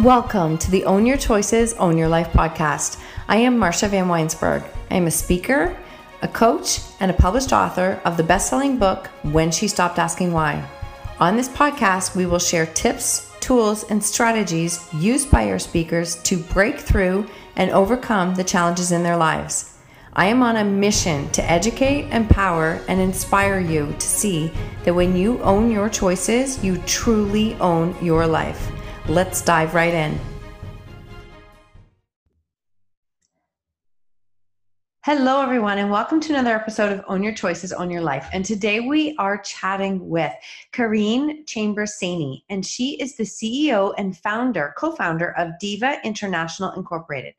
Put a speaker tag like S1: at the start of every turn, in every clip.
S1: Welcome to the Own Your Choices, Own Your Life podcast. I am Marcia Van Weinsberg. I am a speaker, a coach, and a published author of the best selling book, When She Stopped Asking Why. On this podcast, we will share tips, tools, and strategies used by our speakers to break through and overcome the challenges in their lives. I am on a mission to educate, empower, and inspire you to see that when you own your choices, you truly own your life. Let's dive right in. Hello, everyone, and welcome to another episode of Own Your Choices, Own Your Life. And today we are chatting with Carinne Chambers and she is the CEO and founder, co founder of Diva International Incorporated.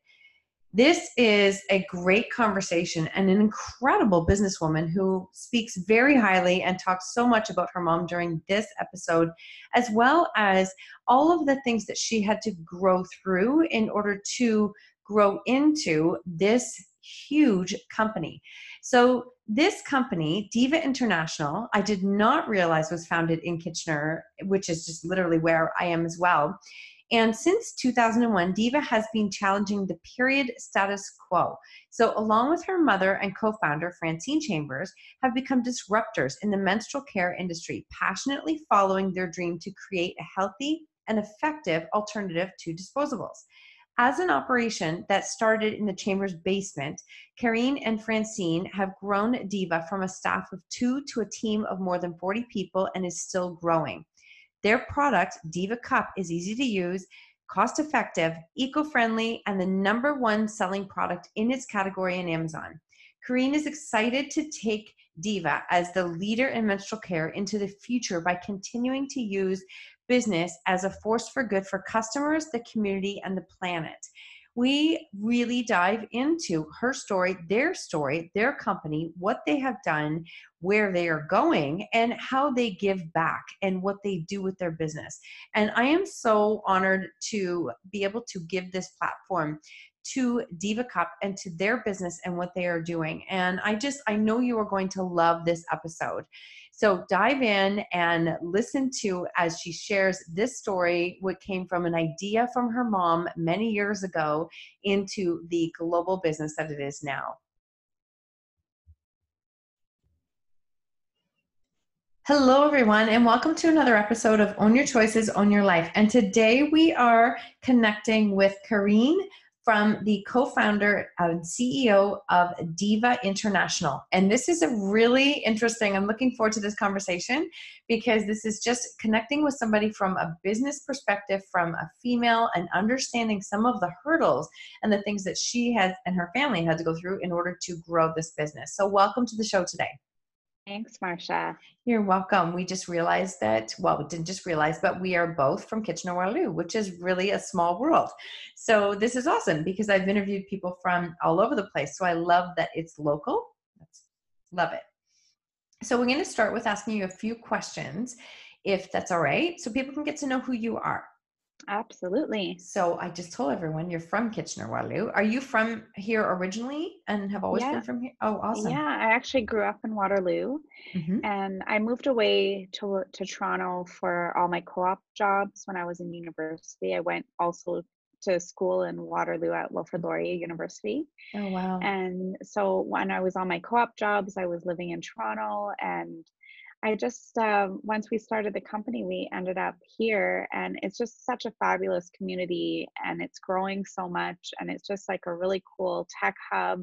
S1: This is a great conversation and an incredible businesswoman who speaks very highly and talks so much about her mom during this episode, as well as all of the things that she had to grow through in order to grow into this huge company. So, this company, Diva International, I did not realize was founded in Kitchener, which is just literally where I am as well. And since 2001, Diva has been challenging the period status quo. So, along with her mother and co founder, Francine Chambers, have become disruptors in the menstrual care industry, passionately following their dream to create a healthy and effective alternative to disposables. As an operation that started in the Chambers basement, Carinne and Francine have grown Diva from a staff of two to a team of more than 40 people and is still growing. Their product, Diva Cup, is easy to use, cost effective, eco friendly, and the number one selling product in its category in Amazon. Carinne is excited to take Diva as the leader in menstrual care into the future by continuing to use business as a force for good for customers, the community, and the planet we really dive into her story, their story, their company, what they have done, where they are going, and how they give back and what they do with their business. And I am so honored to be able to give this platform to Diva Cup and to their business and what they are doing. And I just, I know you are going to love this episode. So dive in and listen to as she shares this story, what came from an idea from her mom many years ago into the global business that it is now. Hello, everyone, and welcome to another episode of Own Your Choices, Own Your Life. And today we are connecting with Carinne from the co founder and CEO of Diva International. And this is a really interesting, I'm looking forward to this conversation because this is just connecting with somebody from a business perspective, from a female, and understanding some of the hurdles and the things that she has and her family had to go through in order to grow this business. So, welcome to the show today.
S2: Thanks, Marcia.
S1: You're welcome. We just realized that, well, we didn't just realize, but we are both from Kitchener Waterloo, which is really a small world. So this is awesome because I've interviewed people from all over the place. So I love that it's local. love it. So we're going to start with asking you a few questions, if that's all right, so people can get to know who you are.
S2: Absolutely.
S1: So I just told everyone you're from Kitchener Waterloo. Are you from here originally and have always
S2: yeah.
S1: been from here? Oh, awesome.
S2: Yeah, I actually grew up in Waterloo mm-hmm. and I moved away to to Toronto for all my co-op jobs when I was in university. I went also to school in Waterloo at Wilfrid Laurier University.
S1: Oh wow.
S2: And so when I was on my co-op jobs, I was living in Toronto and I just, uh, once we started the company, we ended up here, and it's just such a fabulous community, and it's growing so much, and it's just like a really cool tech hub.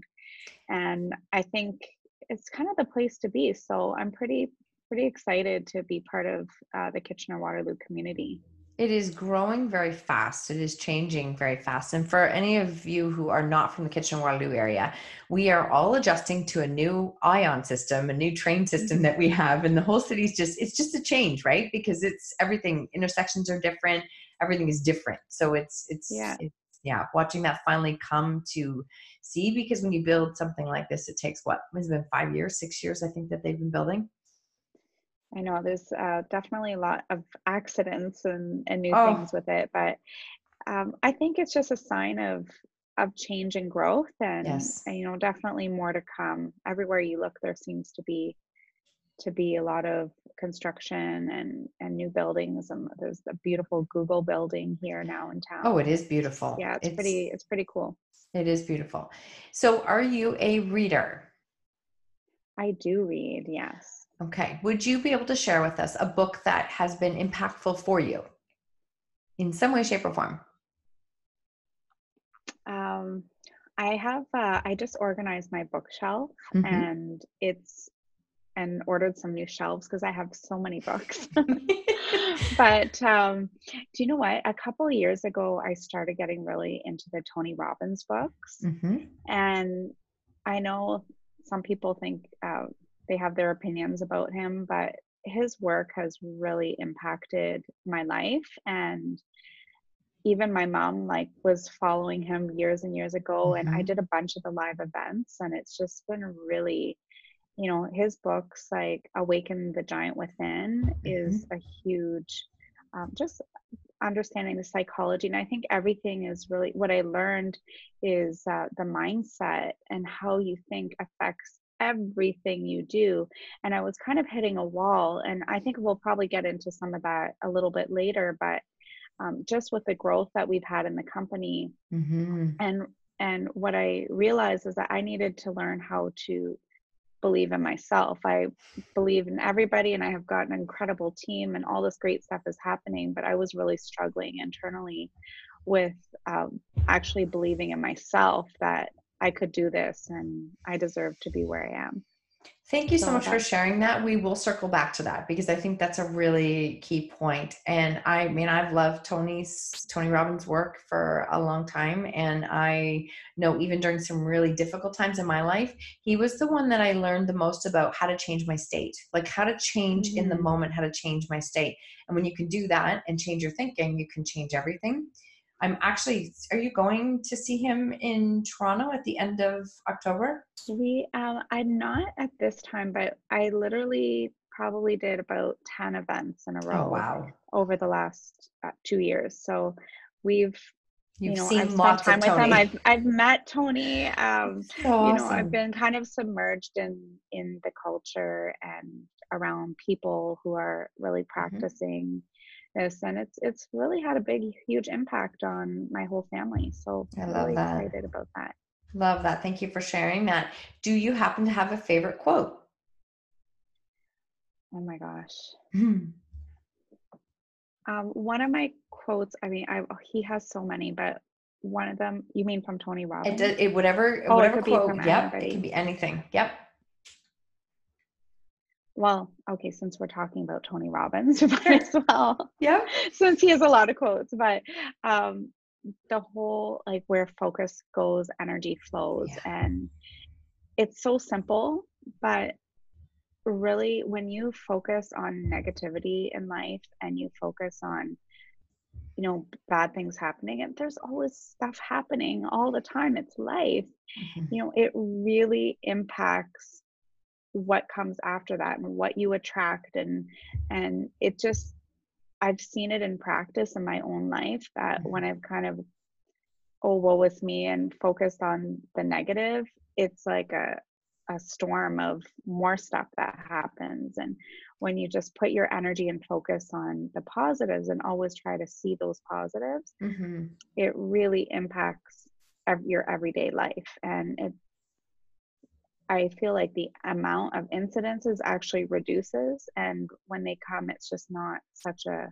S2: And I think it's kind of the place to be. So I'm pretty, pretty excited to be part of uh, the Kitchener Waterloo community.
S1: It is growing very fast. It is changing very fast. And for any of you who are not from the Kitchener Waterloo area, we are all adjusting to a new ion system, a new train system mm-hmm. that we have. And the whole city's just, it's just a change, right? Because it's everything, intersections are different, everything is different. So it's, it's, yeah. It's, yeah, watching that finally come to see because when you build something like this, it takes what has been five years, six years, I think that they've been building.
S2: I know there's uh, definitely a lot of accidents and, and new oh. things with it, but um, I think it's just a sign of of change and growth, and,
S1: yes.
S2: and you know definitely more to come. Everywhere you look, there seems to be to be a lot of construction and and new buildings and there's a beautiful google building here now in town
S1: Oh, it is beautiful.
S2: yeah it's, pretty it's pretty cool
S1: It is beautiful. So, are you a reader?
S2: i do read yes
S1: Okay. Would you be able to share with us a book that has been impactful for you in some way, shape, or form?
S2: um i have uh, i just organized my bookshelf
S1: Mhm.
S2: and it's and ordered some new shelves because i have so many books but um, do you know what? A couple of years ago, I started getting really into the Tony Robbins books,
S1: Mhm.
S2: and I know some people think uh, they have their opinions about him, but his work has really impacted my life and even my mom like was following him years and years ago and i
S1: Mhm.
S2: did a bunch of the live events and it's just been really you know his books like awaken the giant within is a huge um, just understanding the psychology and i think everything is really what i learned is uh, the mindset and how you think affects everything you do and i was kind of hitting a wall and i think we'll probably get into some of that a little bit later but um, just with the growth that we've had in the company
S1: Mhm.
S2: and and what i realized is that i needed to learn how to believe in myself i believe in everybody and i have got an incredible team and all this great stuff is happening but i was really struggling internally with um, actually believing in myself that i could do this and i deserve to be where i am
S1: Thank you so
S2: So
S1: much for sharing that. We will circle back to that because I think that's a really key point. And I mean, I've loved Tony's Tony Robbins' work for a long time, and I know even during some really difficult times in my life, he was the one that I learned the most about how to change my state, like how to change in the
S2: Mhm.
S1: moment, how to change my state. And when you can do that and change your thinking, you can change everything. I'm actually. Are you going to see him in Toronto at the end of October?
S2: we um, i'm not at this time but i literally probably did about 10 events in a row
S1: Oh wow!
S2: over the last uh, two years so we've
S1: You've
S2: you know
S1: seen
S2: i've spent time
S1: of
S2: with him i've i've met tony um
S1: so
S2: you know i've been kind of submerged in in the culture and around people who are really
S1: Mm-hmm.
S2: This and it's it's really had a big huge impact on my whole family so
S1: I
S2: I'm
S1: love
S2: really
S1: that.
S2: excited about that
S1: Love that. Thank you for sharing that. Do you happen to have a favorite quote?
S2: oh my gosh
S1: Hmm.
S2: um one of my quotes i mean i he has so many but one of them you mean from tony robbins It,
S1: does, it whatever
S2: Oh, it
S1: whatever
S2: be
S1: quote. Yep, it
S2: anybody.
S1: can be anything. Yep.
S2: Well okay since we're talking about tony robbins as well
S1: Yeah.
S2: since he has a lot of quotes but um the whole like where focus goes energy flows
S1: Yeah.
S2: and it's so simple but really when you focus on negativity in life and you focus on you know bad things happening and there's always stuff happening all the time it's life
S1: Mhm.
S2: you know it really impacts what comes after that and what you attract and and it just i've seen it in practice in my own life that when i've kind of oh woe with me and focused on the negative it's like a a storm of more stuff that happens. And when you just put your energy and focus on the positives and always try to see those positives
S1: Mhm.
S2: it really impacts your everyday life. And it i feel like the amount of incidences actually reduces and when they come it's just not such a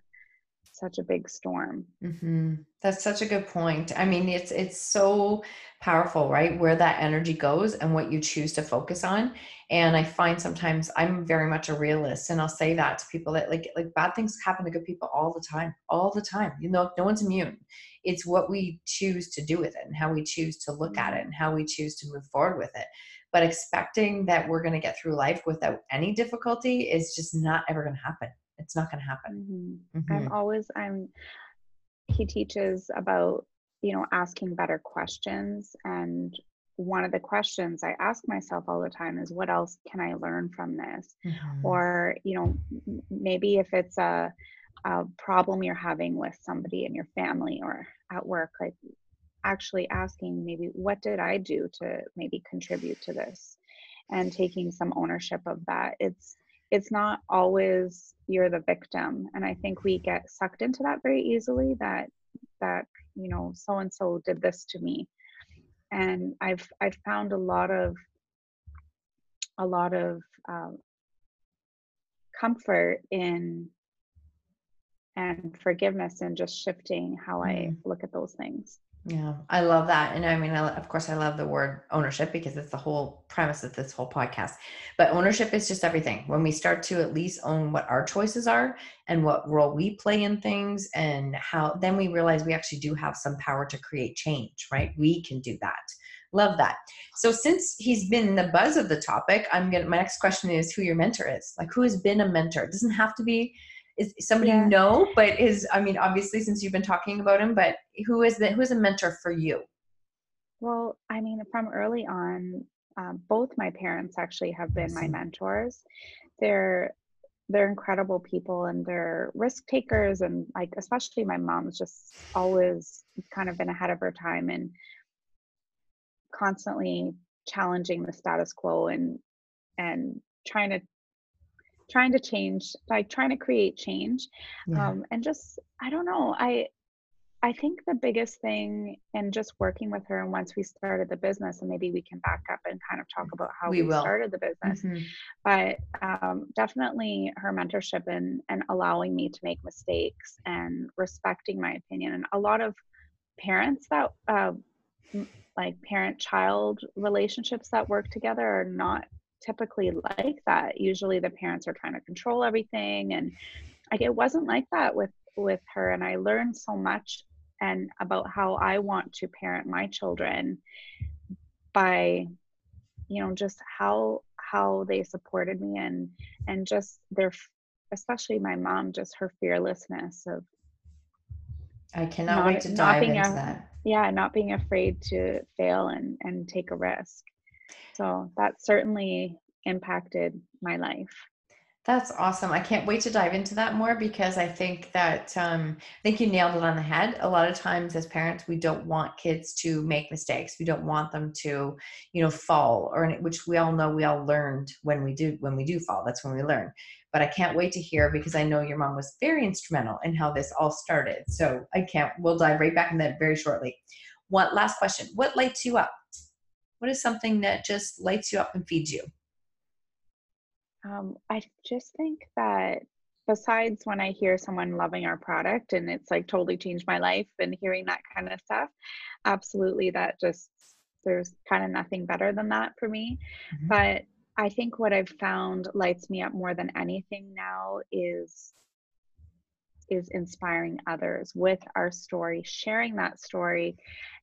S2: such a big storm
S1: Mhm. That's such a good point. I mean, it's it's so powerful, right? Where that energy goes and what you choose to focus on. And I find sometimes I'm very much a realist, and I'll say that to people that like like bad things happen to good people all the time, all the time. You know, no one's immune. It's what we choose to do with it, and how we choose to look at it, and how we choose to move forward with it. But expecting that we're going to get through life without any difficulty is just not ever going to happen. It's not going to happen.
S2: Mhm.
S1: Mhm.
S2: i'm always i'm he teaches about you know asking better questions and one of the questions i ask myself all the time is what else can i learn from this
S1: Mhm.
S2: or you know maybe if it's a, a problem you're having with somebody in your family or at work like actually asking maybe what did i do to maybe contribute to this? and taking some ownership of that. It's it's not always you're the victim and i think we get sucked into that very easily that that you know so and so did this to me. And i've i've found a lot of a lot of um, comfort in and forgiveness and just shifting how i look at those things
S1: yeah, I love that. And I mean, I, of course, I love the word ownership because it's the whole premise of this whole podcast. But ownership is just everything. When we start to at least own what our choices are and what role we play in things, and how then we realize we actually do have some power to create change, right? We can do that. Love that. So, since he's been the buzz of the topic, I'm gonna, my next question is who your mentor is. Like, who has been a mentor? It doesn't have to be is somebody yeah. you know but is i mean obviously since you've been talking about him but who is the who is a mentor for you?
S2: Well i mean from early on um, both my parents actually have been my mentors. They're they're incredible people and they're risk takers and like especially my mom's just always kind of been ahead of her time and constantly challenging the status quo and and trying to trying to change like trying to create change yeah. um, and just i don't know i i think the biggest thing in just working with her and once we started the business and maybe we can back up and kind of talk about how we, we started the business mm-hmm. but um, definitely her mentorship and and allowing me to make mistakes and respecting my opinion and a lot of parents that uh, like parent child relationships that work together are not typically like that. Usually the parents are trying to control everything and like it wasn't like that with with her and I learned so much and about how I want to parent my children by you know just how how they supported me and and just their especially my mom just her fearlessness of
S1: I cannot not, wait to dive into a, that.
S2: Yeah, not being afraid to fail and and take a risk. So that certainly impacted my life.
S1: That's awesome. I can't wait to dive into that more because I think that um, I think you nailed it on the head. A lot of times as parents, we don't want kids to make mistakes. We don't want them to, you know, fall or which we all know we all learned when we do when we do fall. That's when we learn. But I can't wait to hear because I know your mom was very instrumental in how this all started. So I can't. We'll dive right back in that very shortly. One last question: What lights you up? What is something that just lights you up and feeds you?
S2: Um, I just think that besides when I hear someone loving our product and it's like totally changed my life and hearing that kind of stuff, absolutely that just there's kind of nothing better than that for me. Mm-hmm. But I think what I've found lights me up more than anything now is is inspiring others with our story, sharing that story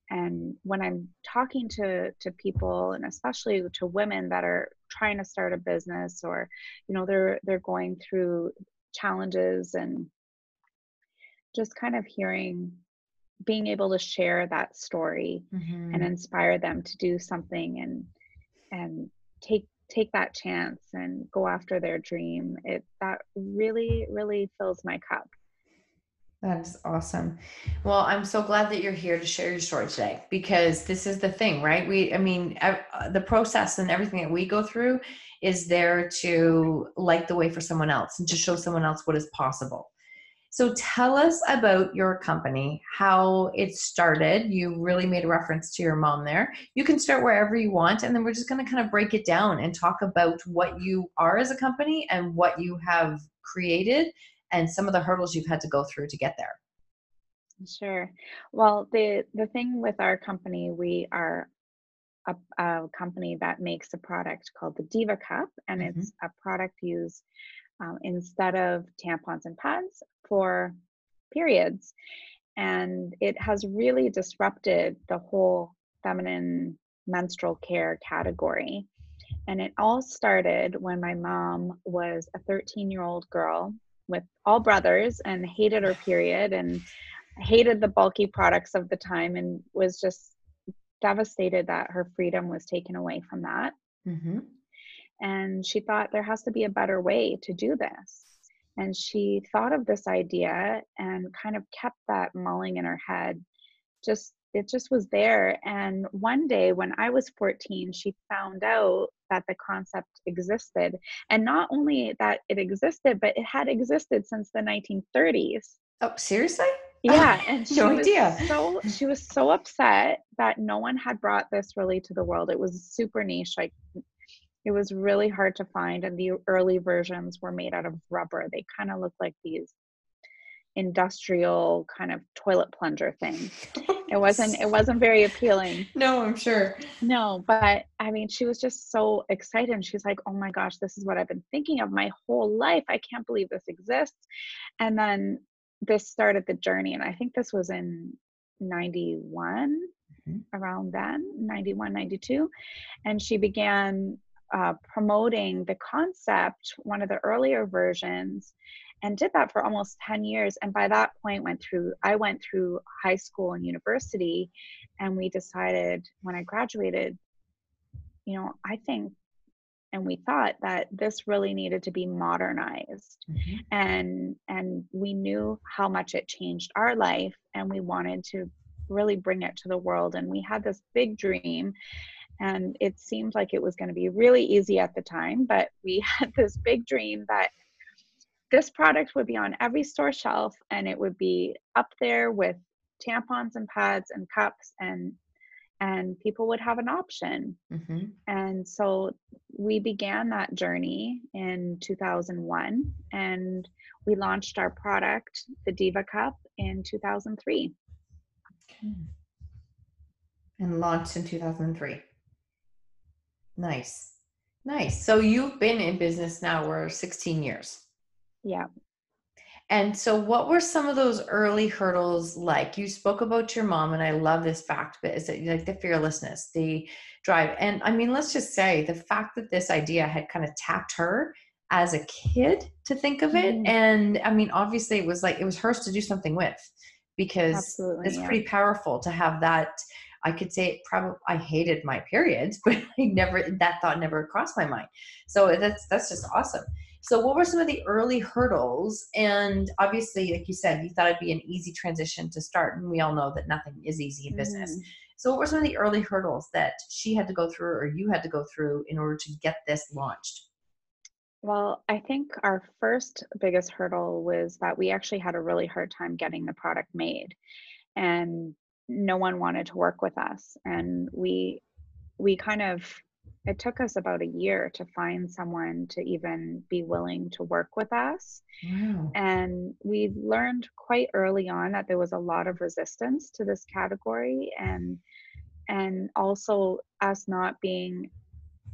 S2: and when i'm talking to to people and especially to women that are trying to start a business or you know they're they're going through challenges and just kind of hearing being able to share that story mm-hmm. and inspire them to do something and and take take that chance and go after their dream it that really really fills my cup
S1: that is awesome. Well, I'm so glad that you're here to share your story today because this is the thing, right? We, I mean, uh, the process and everything that we go through is there to light the way for someone else and to show someone else what is possible. So tell us about your company, how it started. You really made a reference to your mom there. You can start wherever you want, and then we're just going to kind of break it down and talk about what you are as a company and what you have created and some of the hurdles you've had to go through to get there.
S2: Sure. Well, the the thing with our company, we are a, a company that makes a product called the Diva Cup, and mm-hmm. it's a product used um, instead of tampons and pads for periods. And it has really disrupted the whole feminine menstrual care category. And it all started when my mom was a 13 year old girl with all brothers and hated her period and hated the bulky products of the time and was just devastated that her freedom was taken away from that. Mm-hmm. And she thought there has to be a better way to do this. And she thought of this idea and kind of kept that mulling in her head just it just was there and one day when i was 14 she found out that the concept existed and not only that it existed but it had existed since the 1930s
S1: oh seriously?
S2: Oh, yeah and she
S1: no
S2: was
S1: idea.
S2: so she was so upset that no one had brought this really to the world. It was super niche like it was really hard to find and the early versions were made out of rubber. They kind of looked like these industrial kind of toilet plunger thing. It wasn't it wasn't very appealing.
S1: No i'm sure.
S2: No but i mean she was just so excited and she's like oh my gosh this is what i've been thinking of my whole life. I can't believe this exists. And then this started the journey and i think this was in 91 mm-hmm. around then 91 92 and she began uh, promoting the concept one of the earlier versions and did that for almost 10 years and by that point went through i went through high school and university and we decided when i graduated you know i think and we thought that this really needed to be modernized mm-hmm. and and we knew how much it changed our life and we wanted to really bring it to the world and we had this big dream and it seemed like it was going to be really easy at the time but we had this big dream that this product would be on every store shelf and it would be up there with tampons and pads and cups and and people would have an option. Mm-hmm. and so we began that journey in 2001 and we launched our product the diva cup in 2003 okay.
S1: and launched in 2003 nice. Nice. So you've been in business now for 16 years
S2: yeah.
S1: And so, what were some of those early hurdles like? You spoke about your mom, and I love this fact, but is it like the fearlessness, the drive? And I mean, let's just say the fact that this idea had kind of tapped her as a kid to think of it. Mm-hmm. And I mean, obviously, it was like it was hers to do something with because Absolutely, it's yeah. pretty powerful to have that. I could say it probably I hated my periods, but I never that thought never crossed my mind. So that's that's just awesome. So, what were some of the early hurdles? And obviously, like you said, you thought it'd be an easy transition to start, and we all know that nothing is easy in business. Mm. So, what were some of the early hurdles that she had to go through, or you had to go through, in order to get this launched?
S2: Well, I think our first biggest hurdle was that we actually had a really hard time getting the product made, and no one wanted to work with us, and we we kind of it took us about a year to find someone to even be willing to work with us. Wow. And we learned quite early on that there was a lot of resistance to this category and and also us not being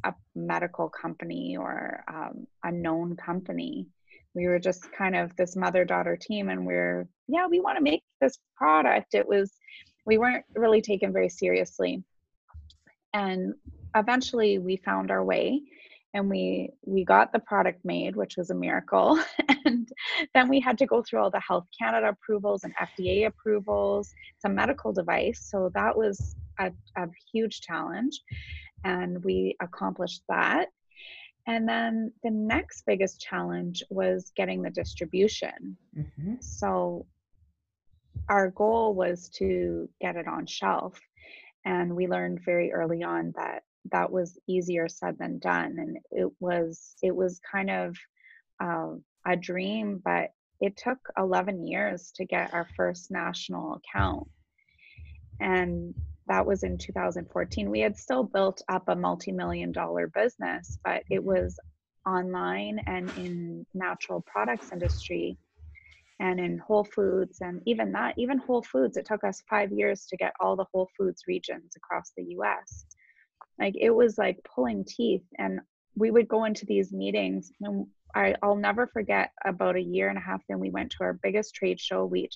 S2: a medical company or um, a known company. We were just kind of this mother daughter team, and we we're, yeah, we want to make this product. It was, we weren't really taken very seriously. And eventually we found our way and we we got the product made which was a miracle. And then we had to go through all the health canada approvals and fda approvals it's a medical device. So that was a, a huge challenge and we accomplished that. And then the next biggest challenge was getting the distribution. Mm-hmm. so our goal was to get it on shelf and we learned very early on that that was easier said than done and it was it was kind of uh, a dream but it took 11 years to get our first national account. And that was in 2014 we had still built up a multi-million dollar business but it was online and in natural products industry and in whole foods and even that even whole foods. It took us five years to get all the whole foods regions across the us like it was like pulling teeth and we would go into these meetings and I, will never forget about a year and a half then we went to our biggest trade show we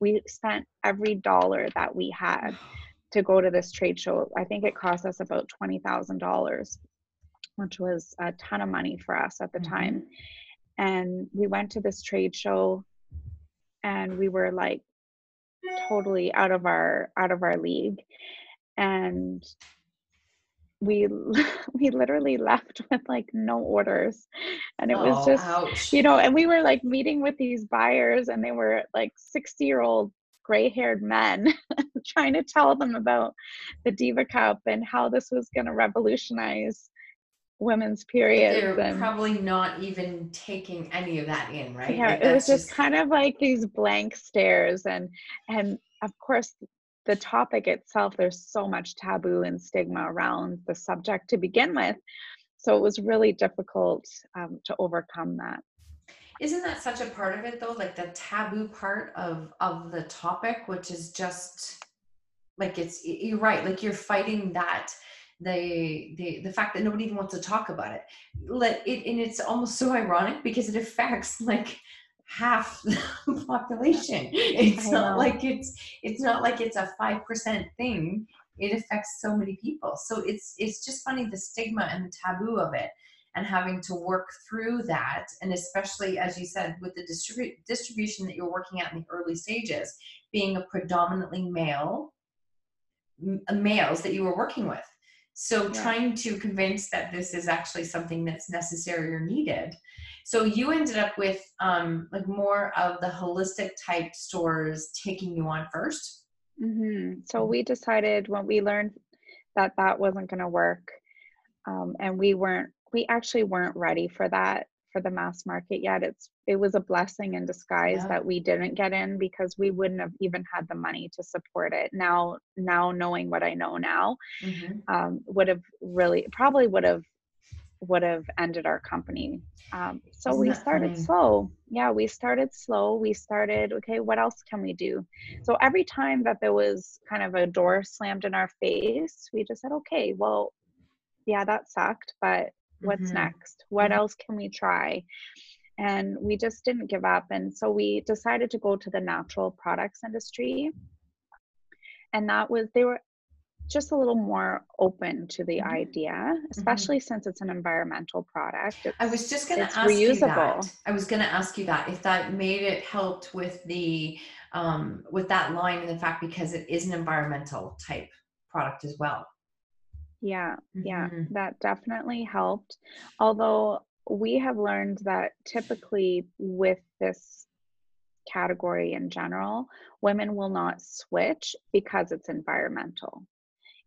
S2: we spent every dollar that we had to go to this trade show. I think it cost us about $20000 which was a ton of money for us at the mm-hmm. time. And we went to this trade show and we were like totally out of our out of our league. And we we literally left with like no orders and it oh, was just ouch. you know and we were like meeting with these buyers and they were like 60 year old gray haired men trying to tell them about the Diva Cup and how this was going to revolutionize women's periods.
S1: They're
S2: and,
S1: probably not even taking any of that in, right?
S2: Yeah,
S1: Like,
S2: it was
S1: that's
S2: just kind of like these blank stares, and and of course the topic itself. There's so much taboo and stigma around the subject to begin with, so it was really difficult um, to overcome that.
S1: Isn't that such a part of it though? Like the taboo part of of the topic, which is just like it's you're right. Like you're fighting that the the the fact that nobody even wants to talk about it. Let it and it's almost so ironic because it affects like half the population. It's not like it's it's not like it's a five percent thing. It affects so many people. So it's it's just funny the stigma and the taboo of it and having to work through that and especially as you said with the distribu- distribution that you're working at in the early stages being a predominantly male m- males that you were working with so
S2: Yeah.
S1: trying to convince that this is actually something that's necessary or needed so you ended up with um, like more of the holistic type stores taking you on 1st
S2: hmm So we decided when we learned that that wasn't going to work, um, and we weren't, we actually weren't ready for that for the mass market yet. It's it was a blessing in disguise
S1: Yeah.
S2: that we didn't get in because we wouldn't have even had the money to support it. Now, now knowing what I know now,
S1: mm-hmm.
S2: um, would have really probably would have would have ended our company. Um, so
S1: Isn't
S2: we started
S1: funny?
S2: slow. Yeah, we started slow. We started, okay, what else can we do? So every time that there was kind of a door slammed in our face, we just said, okay, well, yeah, that sucked, but what's
S1: Mhm.
S2: next? What
S1: Mhm.
S2: else can we try? And we just didn't give up. And so we decided to go to the natural products industry. And that was, they were just a little more open to the
S1: Mhm.
S2: idea, especially since it's an environmental product.
S1: I was just going to
S2: it's
S1: ask you
S2: reusable.
S1: that. I was going to ask you that if that made it helped with the um, with that line and the fact because it is an environmental type product as well.
S2: Yeah, yeah,
S1: Mhm.
S2: that definitely helped. Although we have learned that typically with this category in general, women will not switch because it's environmental.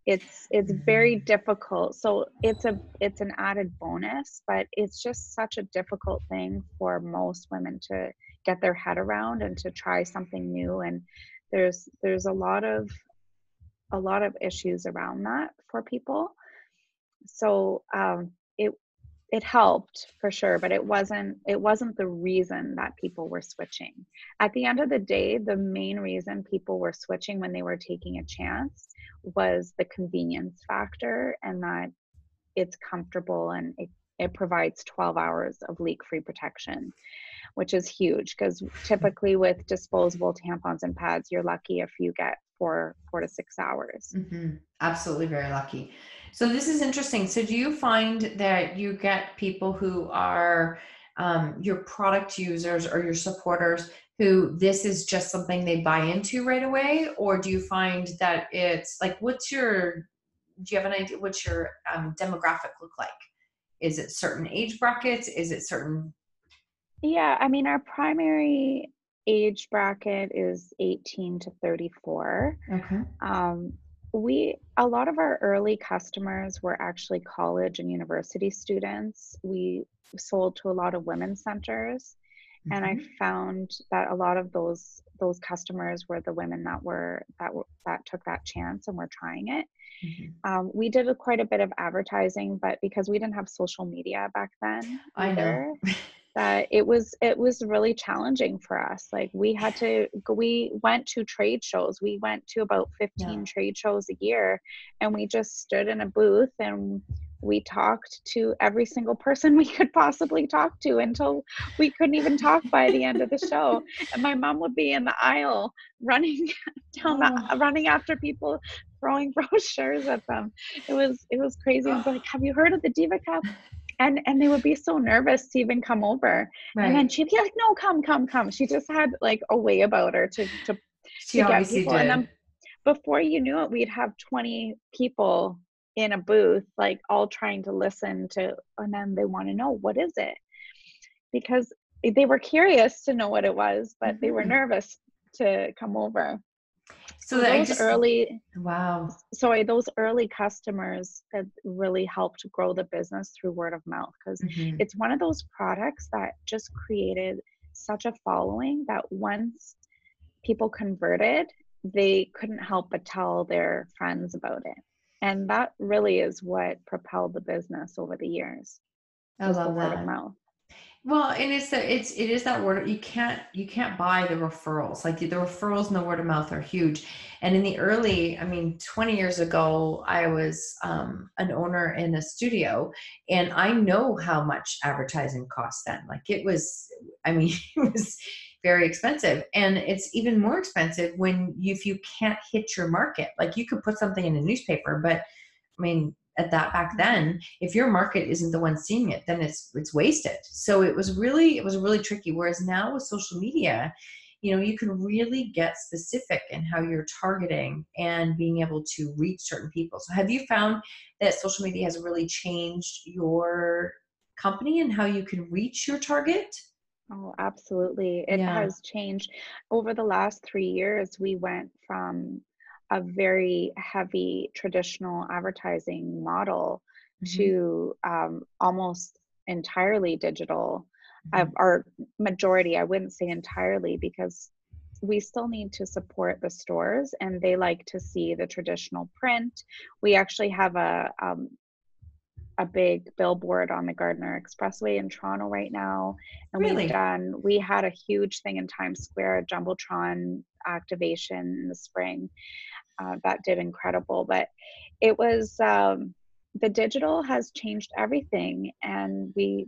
S2: It's it's very
S1: Mhm.
S2: difficult. So it's a it's an added bonus, but it's just such a difficult thing for most women to get their head around and to try something new and there's there's a lot of a lot of issues around that for people. So um, it helped for sure, but it wasn't it wasn't the reason that people were switching. At the end of the day, the main reason people were switching when they were taking a chance was the convenience factor and that it's comfortable and it, it provides 12 hours of leak-free protection which is huge because typically with disposable tampons and pads you're lucky if you get four four to six hours
S1: Mhm. Absolutely very lucky. So this is interesting. So do you find that you get people who are um, your product users or your supporters who this is just something they buy into right away, or do you find that it's like what's your do you have an idea what's your um, demographic look like? Is it certain age brackets? Is it certain?
S2: yeah i mean our primary age bracket is 18 to 34
S1: Okay.
S2: um, we a lot of our early customers were actually college and university students we sold to a lot of women's centers and i
S1: Mhm.
S2: found that a lot of those those customers were the women that were that were that took that chance and were trying it
S1: Mhm.
S2: um, we did a, quite a bit of advertising but because we didn't have social media back then
S1: I know.
S2: That it was it was really challenging for us like we had to we went to trade shows we went to about 15
S1: Yeah.
S2: trade shows a year and we just stood in a booth and we talked to every single person we could possibly talk to until we couldn't even talk by the end of the show and my mom would be in the aisle running down the,
S1: Oh.
S2: running after people throwing brochures at them it was it was crazy and like have you heard of the diva cup and and they would be so nervous to even come over. And then she'd be like no come come come. She just had like a way about her to to
S1: She
S2: to get people.
S1: Did.
S2: and then before you knew it we'd have 20 people in a booth like all trying to listen to and then they want to know what is it? Because they were curious to know what it was but they were
S1: Mhm.
S2: nervous to come over So, so those just, early
S1: wow.
S2: sorry those early customers that really helped grow the business through word of mouth because mm-hmm. it's one of those products that just created such a following that once people converted, they couldn't help but tell their friends about it. And that really is what propelled the business over the years.
S1: I love word that. of mouth. Well, and it's the it's it is that word you can't you can't buy the referrals. Like the referrals and the word of mouth are huge. And in the early, I mean, 20 years ago, I was um, an owner in a studio, and I know how much advertising costs then. Like it was, I mean, it was very expensive, and it's even more expensive when you, if you can't hit your market. Like you could put something in a newspaper, but I mean, at that back then if your market isn't the one seeing it then it's it's wasted so it was really it was really tricky whereas now with social media you know you can really get specific in how you're targeting and being able to reach certain people so have you found that social media has really changed your company and how you can reach your target
S2: Oh, absolutely. It yeah. has changed. Over the last three years, we went from a very heavy traditional advertising model mm-hmm. to um, almost entirely digital mm-hmm. uh, or majority i wouldn't say entirely because we still need to support the stores and they like to see the traditional print we actually have a um, a big billboard on the Gardiner Expressway in Toronto right now. And really? we've done, we had a huge thing in Times Square, a Jumbotron activation in the spring uh, that did incredible. But it was um, the digital has changed everything, and we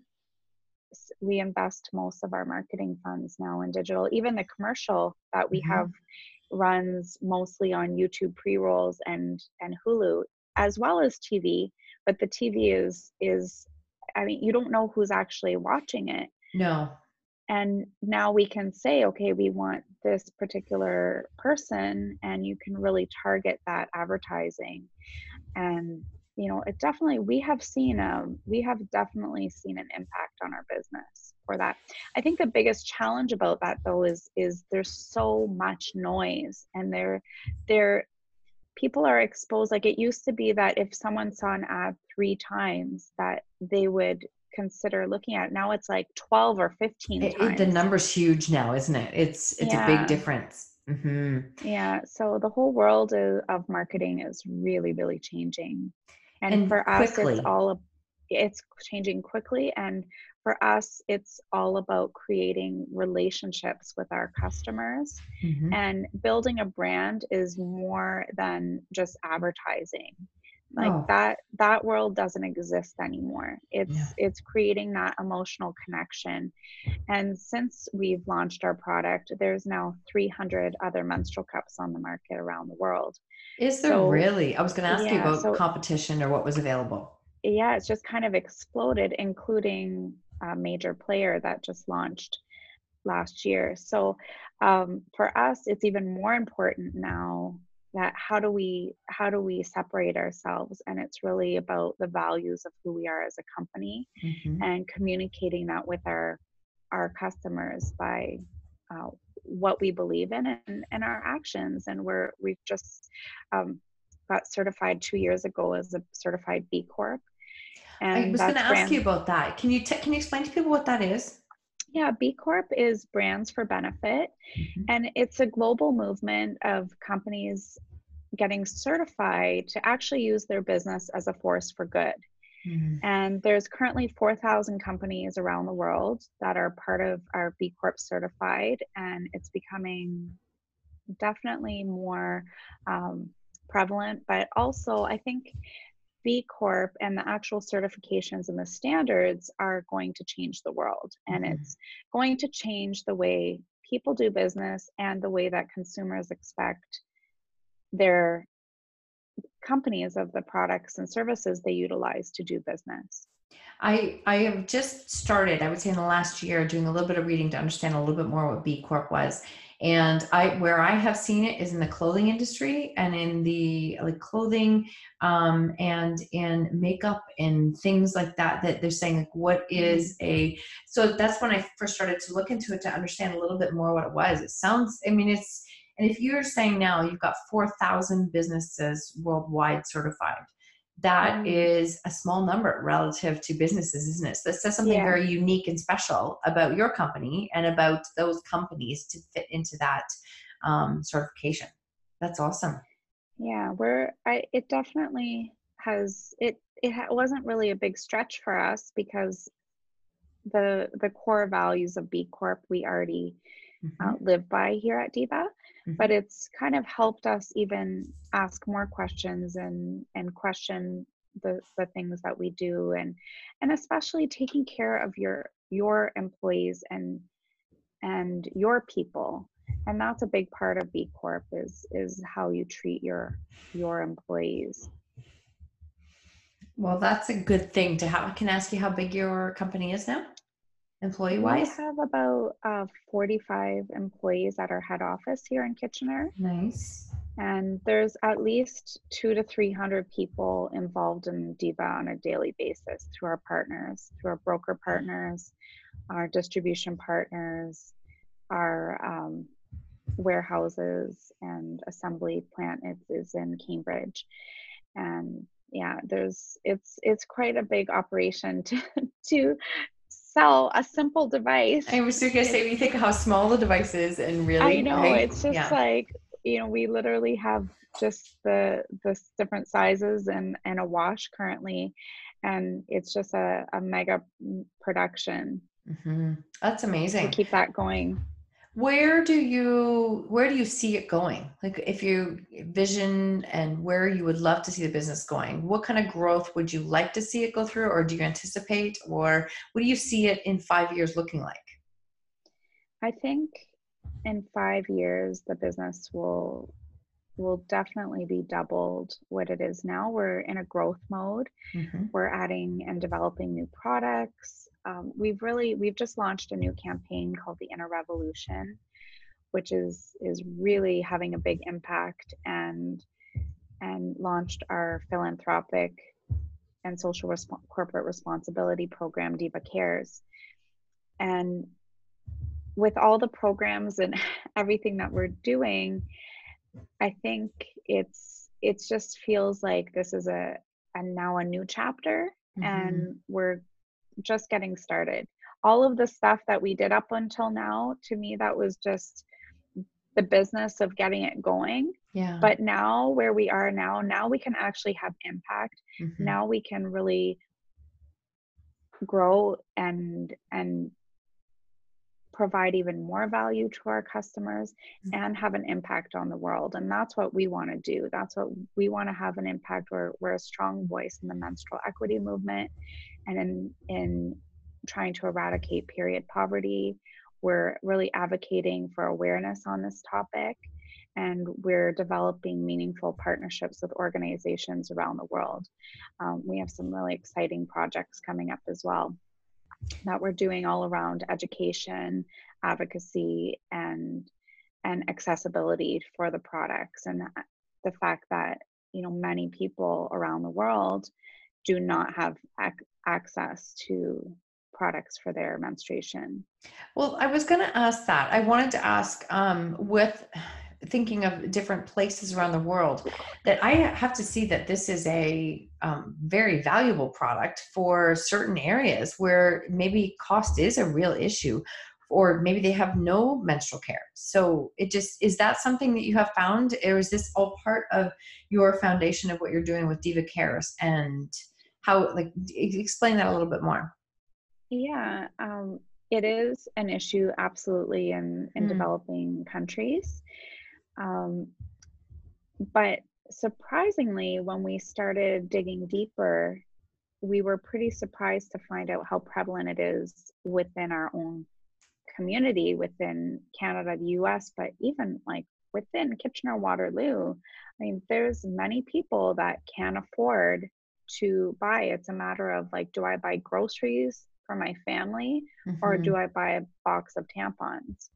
S2: we invest most of our marketing funds now in digital. Even the commercial that we mm-hmm. have runs mostly on YouTube pre rolls and and Hulu, as well as TV. But the TV is is I mean, you don't know who's actually watching it.
S1: No
S2: and now we can say okay we want this particular person and you can really target that advertising. And you know it definitely we have seen a we have definitely seen an impact on our business for that. I think the biggest challenge about that though is is there's so much noise and there there people are exposed like it used to be that if someone saw an ad three times that they would consider looking at. Now it's like 12 or 15 it,
S1: it, the number's huge now, isn't it? It's it's yeah. a big difference.
S2: Mm-hmm. Yeah. So the whole world of, of marketing is really, really changing. And, and for quickly. us, it's all it's changing quickly. And for us, it's all about creating relationships with our customers. Mm-hmm. And building a brand is more than just advertising like oh. that that world doesn't exist anymore. It's yeah. it's creating that emotional connection. And since we've launched our product there's now 300 other menstrual cups on the market around the world.
S1: Is there so, really? I was going to ask yeah, you about so, competition or what was available.
S2: Yeah it's just kind of exploded including a major player that just launched last year. So um, for us it's even more important now that how do we how do we separate ourselves and it's really about the values of who we are as a company mm-hmm. and communicating that with our our customers by uh, what we believe in and, and our actions and we're we've just um, got certified two years ago as a certified b corp
S1: and i was going to ask brand- you about that can you t- can you explain to people what that is
S2: yeah, B Corp is Brands for Benefit, mm-hmm. and it's a global movement of companies getting certified to actually use their business as a force for good. Mm-hmm. And there's currently 4,000 companies around the world that are part of our B Corp certified, and it's becoming definitely more um, prevalent. But also, I think B Corp and the actual certifications and the standards are going to change the world. And mm-hmm. it's going to change the way people do business and the way that consumers expect their companies of the products and services they utilize to do business.
S1: I I have just started, I would say in the last year, doing a little bit of reading to understand a little bit more what B Corp was. And I where I have seen it is in the clothing industry and in the like clothing um, and in makeup and things like that. That they're saying like what is mm-hmm. a so that's when I first started to look into it to understand a little bit more what it was. It sounds I mean it's And if you're saying now you've got 4,000 businesses worldwide certified, that mm. is a small number relative to businesses, isn't it? So that says something yeah. very unique and special about your company and about those companies to fit into that um, certification. That's awesome.
S2: Yeah, we're. I. It definitely has. It. It ha- wasn't really a big stretch for us because the the core values of B Corp we already mm-hmm. uh, live by here at Diva mm-hmm. but it's kind of helped us even ask more questions and and question the the things that we do and and especially taking care of your your employees and and your people and that's a big part of b corp is is how you treat your your employees
S1: well that's a good thing to have i can ask you how big your company is now employee wise?
S2: We have about uh, 45 employees at our head office here in Kitchener.
S1: Nice.
S2: And there's at least two to 300 people involved in Diva on a daily basis through our partners, through our broker partners, our distribution partners, our um, warehouses and assembly plant is, is in Cambridge. And yeah there's it's it's quite a big operation to to sell a simple device.
S1: I was just gonna say, we think how small the device is, and really,
S2: I know right? it's just yeah. like you know, we literally have just the the different sizes and and a wash currently, and it's just a, a mega production.
S1: Mm-hmm. That's amazing.
S2: To keep that going
S1: where do you where do you see it going? Like if you vision and where you would love to see the business going what kind of growth would you like to see it go through or do you anticipate or what do you see it in five years looking like?
S2: I think in five years the business will will definitely be doubled what it is now. We're in a growth mode. Mm-hmm. we're adding and developing new products um, we've really we've just launched a new campaign called the inner revolution which is is really having a big impact and and launched our philanthropic and social resp- corporate responsibility program diva cares and with all the programs and everything that we're doing i think it's it just feels like this is a, a now a new chapter mm-hmm. and we're just getting started. All of the stuff that we did up until now, to me, that was just the business of getting it going.
S1: Yeah.
S2: But now, where we are now, now we can actually have impact. Mm-hmm. Now we can really grow and and provide even more value to our customers mm-hmm. and have an impact on the world. And that's what we want to do. That's what we want to have an impact we're, we're a strong voice in the menstrual equity movement and in in trying to eradicate period poverty. We're really advocating for awareness on this topic and we're developing meaningful partnerships with organizations around the world. Um, we have some really exciting projects coming up as well that we're doing all around education advocacy and and accessibility for the products and the fact that you know many people around the world do not have ac- access to products for their menstruation.
S1: Well, I was going to ask that. I wanted to ask um, with thinking of different places around the world that I have to see that this is a um, very valuable product for certain areas where maybe cost is a real issue or maybe they have no menstrual care. So it just is that something that you have found or is this all part of your foundation of what you're doing with Diva Cares and how like explain that a little bit more
S2: yeah um, it is an issue absolutely in in mm. developing countries um, but surprisingly when we started digging deeper we were pretty surprised to find out how prevalent it is within our own community within canada the us but even like within kitchener waterloo i mean there's many people that can't afford to buy. It's a matter of like, do I buy groceries for my family mm-hmm. or do I buy a box of tampons?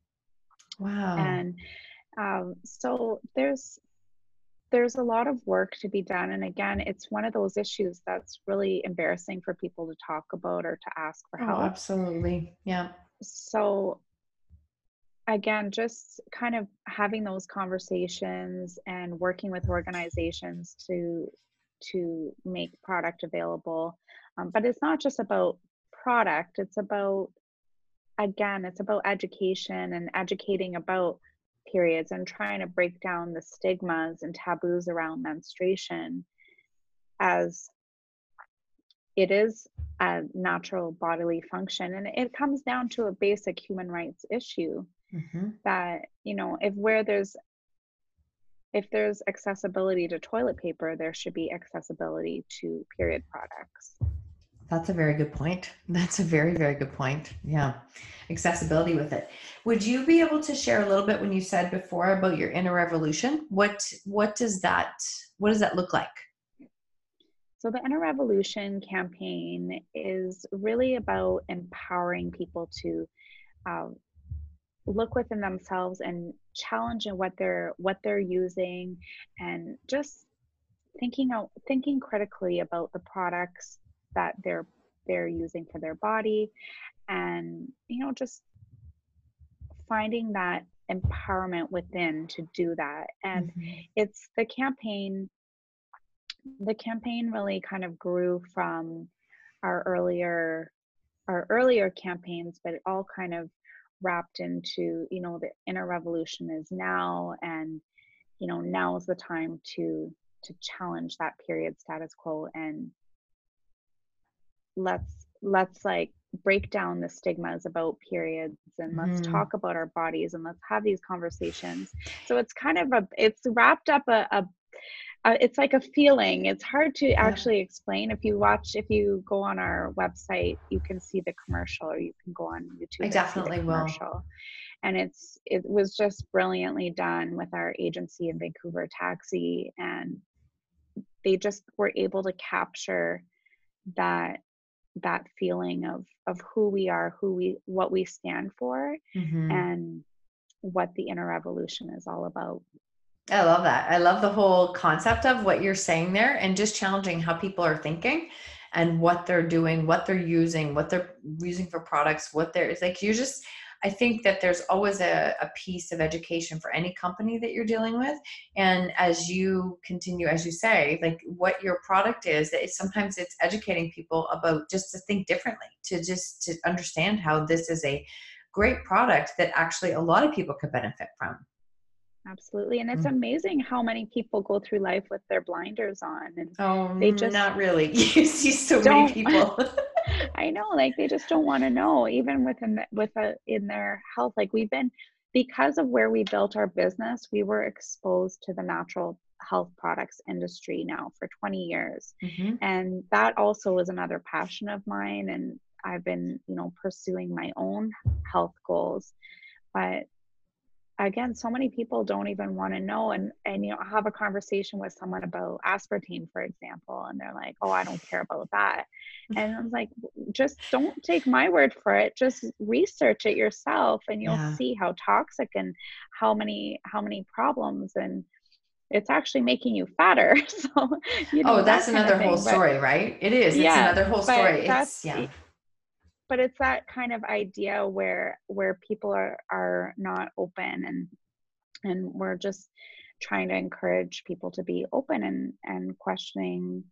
S1: Wow.
S2: And um, so there's there's a lot of work to be done. And again it's one of those issues that's really embarrassing for people to talk about or to ask for help.
S1: oh, absolutely. Yeah.
S2: So again, just kind of having those conversations and working with organizations to to make product available. Um, but it's not just about product; it's about again, it's about education and educating about periods and trying to break down the stigmas and taboos around menstruation as it is a natural bodily function and it comes down to a basic human rights issue mm-hmm. that you know if where there's if there's accessibility to toilet paper there should be accessibility to period products
S1: that's a very good point. That's a very very good point. Yeah. Accessibility with it. Would you be able to share a little bit when you said before about your inner revolution? What what does that what does that look like?
S2: So, the Inner Revolution campaign is really about empowering people to uh, look within themselves and challenge what they're what they're using, and just thinking out thinking critically about the products that they're they're using for their body, and you know just finding that empowerment within to do that. And mm-hmm. it's the campaign the campaign really kind of grew from our earlier our earlier campaigns but it all kind of wrapped into you know the inner revolution is now and you know now is the time to to challenge that period status quo and let's let's like break down the stigmas about periods and let's mm. talk about our bodies and let's have these conversations. So it's kind of a it's wrapped up a, a uh, it's like a feeling. It's hard to actually explain. If you watch if you go on our website you can see the commercial or you can go on youtube
S1: i definitely will.
S2: and it's it was just brilliantly done with our agency in vancouver taxi and they just were able to capture that that feeling of of who we are who we what we stand for mm-hmm. and what the inner revolution is all about
S1: I love that. I love the whole concept of what you're saying there and just challenging how people are thinking and what they're doing, what they're using, what they're using for products, what they're it's like you just I think that there's always a, a piece of education for any company that you're dealing with. And as you continue, as you say, like what your product is, that sometimes it's educating people about just to think differently, to just to understand how this is a great product that actually a lot of people could benefit from.
S2: Absolutely. And it's mm. amazing how many people go through life with their blinders on and
S1: oh, they just not really. you see so many people.
S2: I know, like they just don't want to know, even within the, with a, in their health. Like we've been because of where we built our business, we were exposed to the natural health products industry now for 20 years. Mm-hmm. And that also was another passion of mine. And I've been, you know, pursuing my own health goals. But again so many people don't even want to know and and you know have a conversation with someone about aspartame for example and they're like oh i don't care about that. Mm-hmm. And i was like just don't take my word for it. Just research it yourself and you'll yeah. see how toxic and how many how many problems and it's actually making you fatter. So
S1: you oh, know, oh that's that another whole story but, right? It is. It's yeah, another whole story. It's yeah
S2: but it's that kind of idea where where people are are not open and and we're just trying to encourage people to be open and and questioning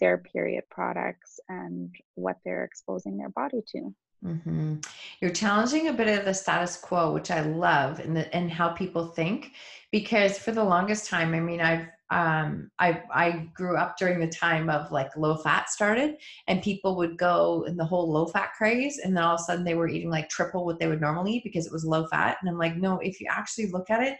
S2: their period products and what they're exposing their body to
S1: mm-hmm. you're challenging a bit of the status quo which i love and and how people think because for the longest time i mean i've um, I, I grew up during the time of like low fat started and people would go in the whole low fat craze and then all of a sudden they were eating like triple what they would normally eat because it was low fat and i'm like no if you actually look at it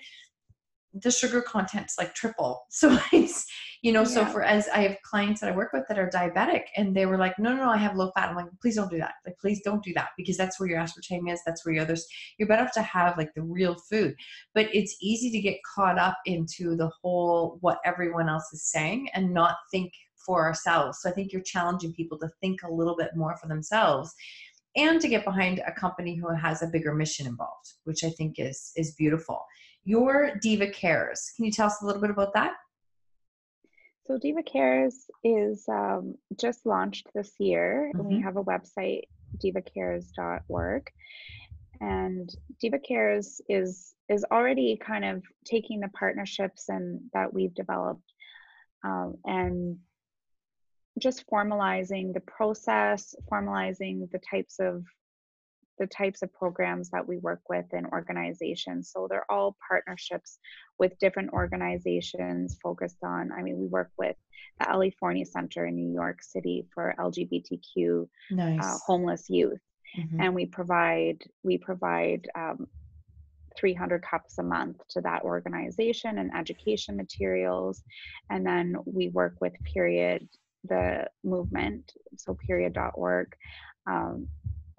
S1: the sugar content's like triple. So it's you know yeah. so for as i have clients that i work with that are diabetic and they were like no no no i have low fat. I'm like please don't do that. Like please don't do that because that's where your aspartame is. That's where your others you're better off to have like the real food. But it's easy to get caught up into the whole what everyone else is saying and not think for ourselves. So i think you're challenging people to think a little bit more for themselves and to get behind a company who has a bigger mission involved which i think is is beautiful. Your diva cares. Can you tell us a little bit about that
S2: so Diva Cares is um, just launched this year. Mm-hmm. We have a website, divacares.org. and diva cares is is already kind of taking the partnerships and that we've developed um, and just formalizing the process formalizing the types of the types of programs that we work with in organizations so they're all partnerships with different organizations focused on i mean we work with the Ali Forney center in new york city for lgbtq uh, nice. uh, homeless youth mm-hmm. and we provide we provide um, 300 cups a month to that organization and education materials and then we work with period the movement so period.org um,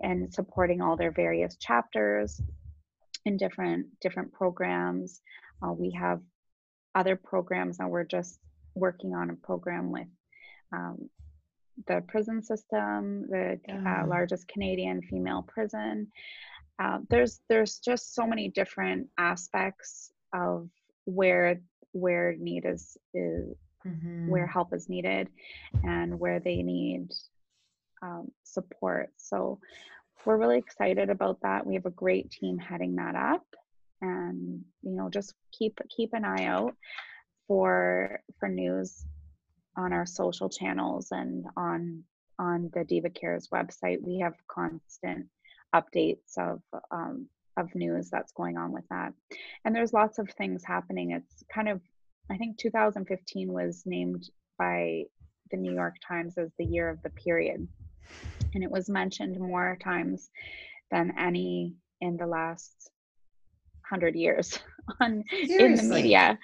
S2: and supporting all their various chapters in different different programs uh, we have other programs that we're just working on a program with um, the prison system, the uh, largest Canadian female prison. Uh, there's there's just so many different aspects of where where need is is mm-hmm. where help is needed and where they need um, support. So we're really excited about that. We have a great team heading that up, and you know just keep keep an eye out for for news on our social channels and on on the Diva Cares website. We have constant updates of um, of news that's going on with that, and there's lots of things happening. It's kind of I think 2015 was named by the New York Times as the year of the period, and it was mentioned more times than any in the last hundred years on Seriously? in the media,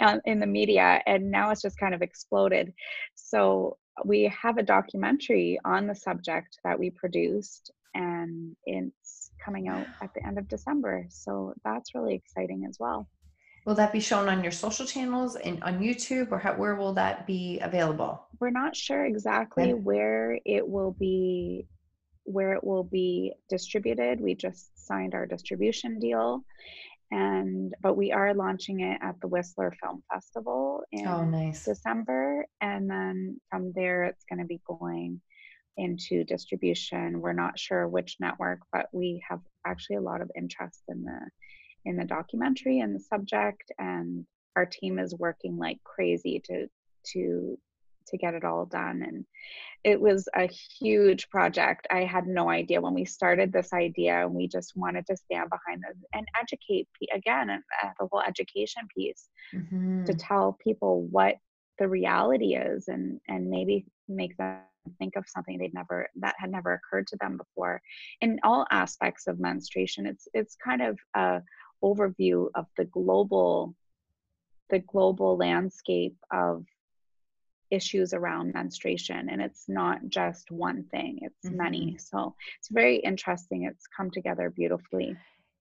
S2: uh, in the media, and now it's just kind of exploded. So we have a documentary on the subject that we produced, and it's coming out at the end of December. So that's really exciting as well.
S1: Will that be shown on your social channels and on YouTube, or how, where will that be available?
S2: We're not sure exactly where it will be where it will be distributed. We just signed our distribution deal and but we are launching it at the Whistler Film Festival in oh, nice. December, and then from there it's going to be going into distribution. We're not sure which network, but we have actually a lot of interest in the in the documentary and the subject, and our team is working like crazy to to to get it all done and it was a huge project i had no idea when we started this idea and we just wanted to stand behind this and educate again uh, the whole education piece mm-hmm. to tell people what the reality is and and maybe make them think of something they'd never that had never occurred to them before in all aspects of menstruation it's it's kind of a overview of the global the global landscape of issues around menstruation and it's not just one thing it's mm-hmm. many so it's very interesting. It's come together beautifully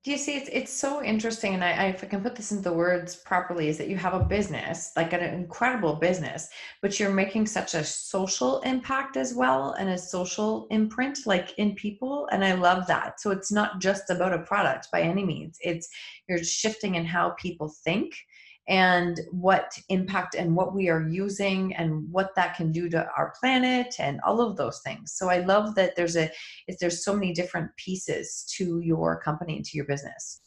S1: do you see it's, it's so interesting and I, I, if i can put this into words properly is that you have a business like an incredible business but you're making such a social impact as well and a social imprint like in people and i love that. So it's not just about a product by any means. It's you're shifting in how people think and what impact and what we are using and what that can do to our planet and all of those things so i love that there's a there's so many different pieces to your company and to your business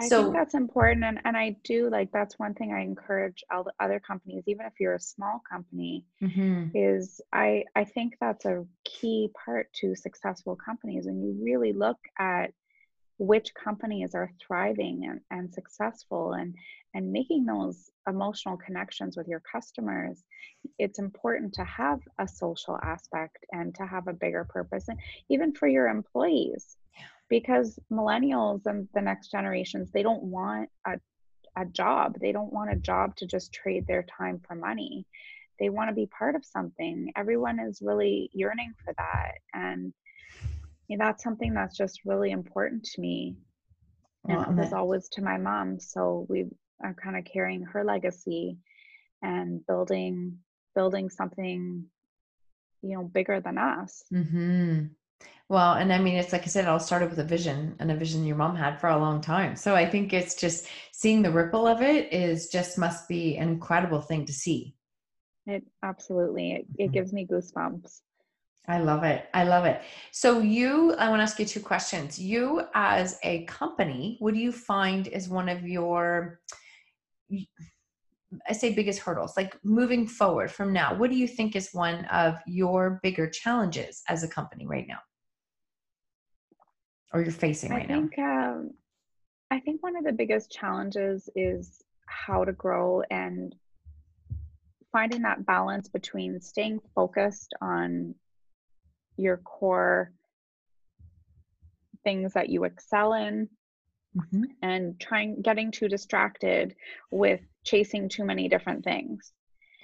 S2: I so, think that's important. And, and I do like that's one thing I encourage all the other companies, even if you're a small company, mm-hmm. is I, I think that's a key part to successful companies. When you really look at which companies are thriving and, and successful and and making those emotional connections with your customers it's important to have a social aspect and to have a bigger purpose and even for your employees because millennials and the next generations they don't want a, a job. They don't want a job to just trade their time for money. They want to be part of something. Everyone is really yearning for that and know, that's something that's just really important to me and well, it was always to my mom. So we are kind of carrying her legacy and building building something you know bigger than us.
S1: Mm-hmm. well and i mean it's like i said it all started with a vision and a vision your mom had for a long time. So i think it's just seeing the ripple of it is just must be an incredible thing to see.
S2: It absolutely. It, it mm-hmm. gives me goosebumps
S1: I love it. I love it. So you, I want to ask you two questions. You as a company, what do you find is one of your I say biggest hurdles, like moving forward from now, what do you think is one of your bigger challenges as a company right now? Or you're facing right
S2: I think,
S1: now?
S2: Um, I think one of the biggest challenges is how to grow and finding that balance between staying focused on your core things that you excel in mm-hmm. and trying getting too distracted with chasing too many different things.